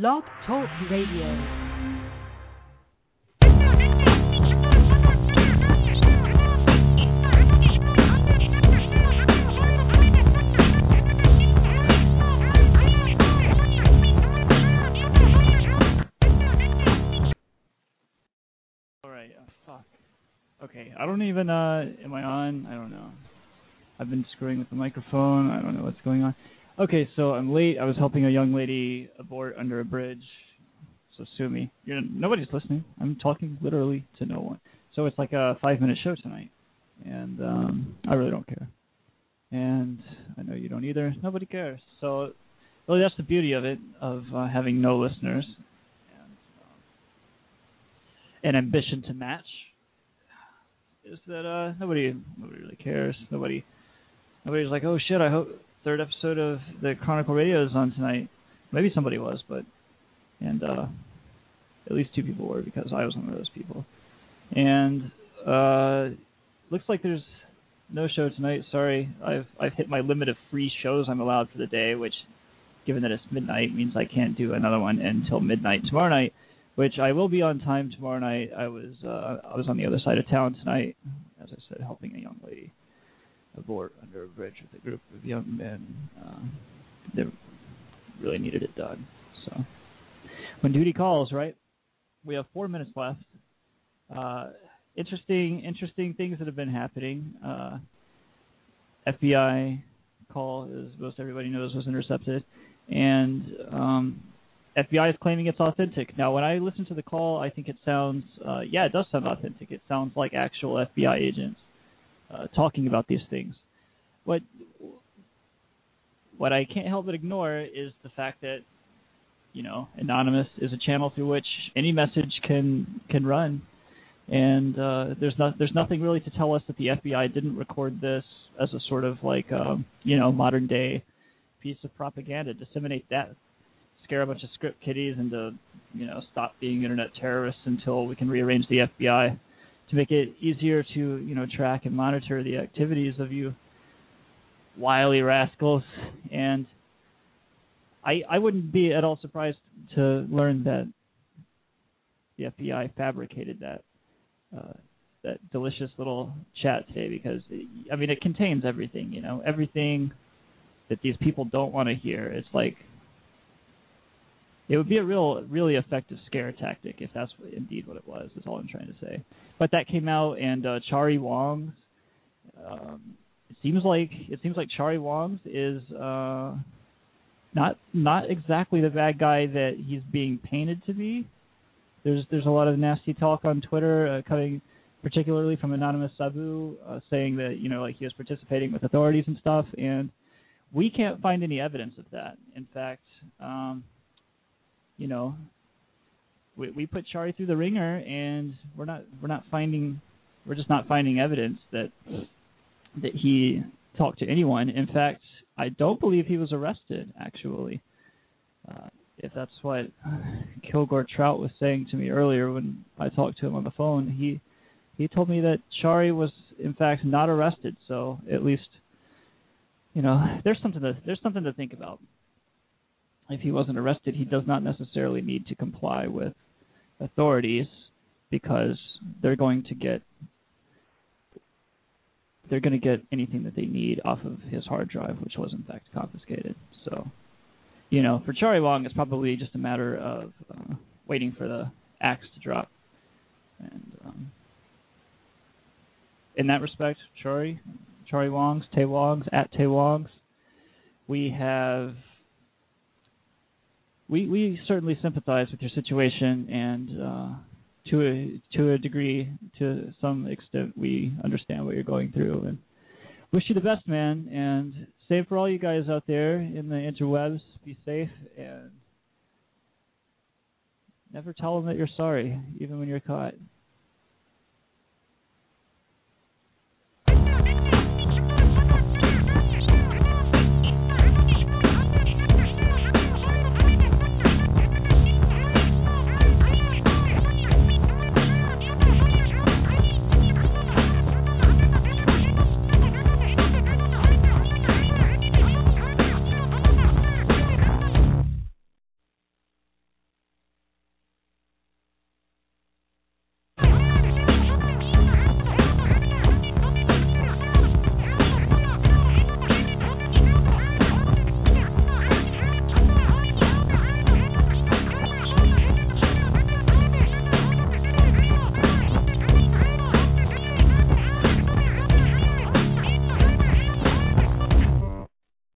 Blog Talk Radio. All right. Fuck. Okay. I don't even. Uh, am I on? I don't know. I've been screwing with the microphone. I don't know what's going on. Okay, so I'm late. I was helping a young lady abort under a bridge. So sue me. You're, nobody's listening. I'm talking literally to no one. So it's like a five-minute show tonight, and um, I really don't care. And I know you don't either. Nobody cares. So really, that's the beauty of it, of uh, having no listeners, and um, an ambition to match. Is that uh, nobody nobody really cares. Nobody nobody's like, oh shit, I hope third episode of the Chronicle Radio is on tonight. Maybe somebody was, but and uh at least two people were because I was one of those people. And uh looks like there's no show tonight. Sorry. I've I've hit my limit of free shows I'm allowed for the day, which given that it's midnight means I can't do another one until midnight tomorrow night, which I will be on time tomorrow night. I was uh I was on the other side of town tonight, as I said, helping a young lady abort under a bridge with a group of young men uh, that really needed it done. So, when duty calls, right? We have four minutes left. Uh, interesting, interesting things that have been happening. Uh, FBI call, as most everybody knows, was intercepted, and um, FBI is claiming it's authentic. Now, when I listen to the call, I think it sounds, uh, yeah, it does sound authentic. It sounds like actual FBI agents uh, talking about these things. What what I can't help but ignore is the fact that you know anonymous is a channel through which any message can can run, and uh, there's not there's nothing really to tell us that the FBI didn't record this as a sort of like um, you know modern day piece of propaganda, disseminate that, scare a bunch of script kiddies into you know stop being internet terrorists until we can rearrange the FBI to make it easier to you know track and monitor the activities of you wily rascals. And I I wouldn't be at all surprised to learn that the FBI fabricated that uh, that delicious little chat today because it, I mean it contains everything you know everything that these people don't want to hear. It's like it would be a real, really effective scare tactic if that's indeed what it was. Is all I'm trying to say. But that came out, and uh, Charrie Wong's. Um, it seems like it seems like Charrie Wong's is uh, not not exactly the bad guy that he's being painted to be. There's there's a lot of nasty talk on Twitter uh, coming, particularly from anonymous Sabu, uh, saying that you know like he was participating with authorities and stuff, and we can't find any evidence of that. In fact. Um, you know, we we put Charrie through the ringer, and we're not we're not finding we're just not finding evidence that that he talked to anyone. In fact, I don't believe he was arrested. Actually, uh, if that's what Kilgore Trout was saying to me earlier when I talked to him on the phone, he he told me that Charrie was in fact not arrested. So at least, you know, there's something to there's something to think about if he wasn't arrested, he does not necessarily need to comply with authorities because they're going to get they're going to get anything that they need off of his hard drive, which was in fact confiscated. So, you know, for Charrie Wong, it's probably just a matter of uh, waiting for the axe to drop. And um, in that respect, Charrie, Charrie Wong's, Tay Wong's, at Tay Wong's, we have we we certainly sympathize with your situation, and uh, to a to a degree, to some extent, we understand what you're going through, and wish you the best, man. And same for all you guys out there in the interwebs. Be safe and never tell them that you're sorry, even when you're caught.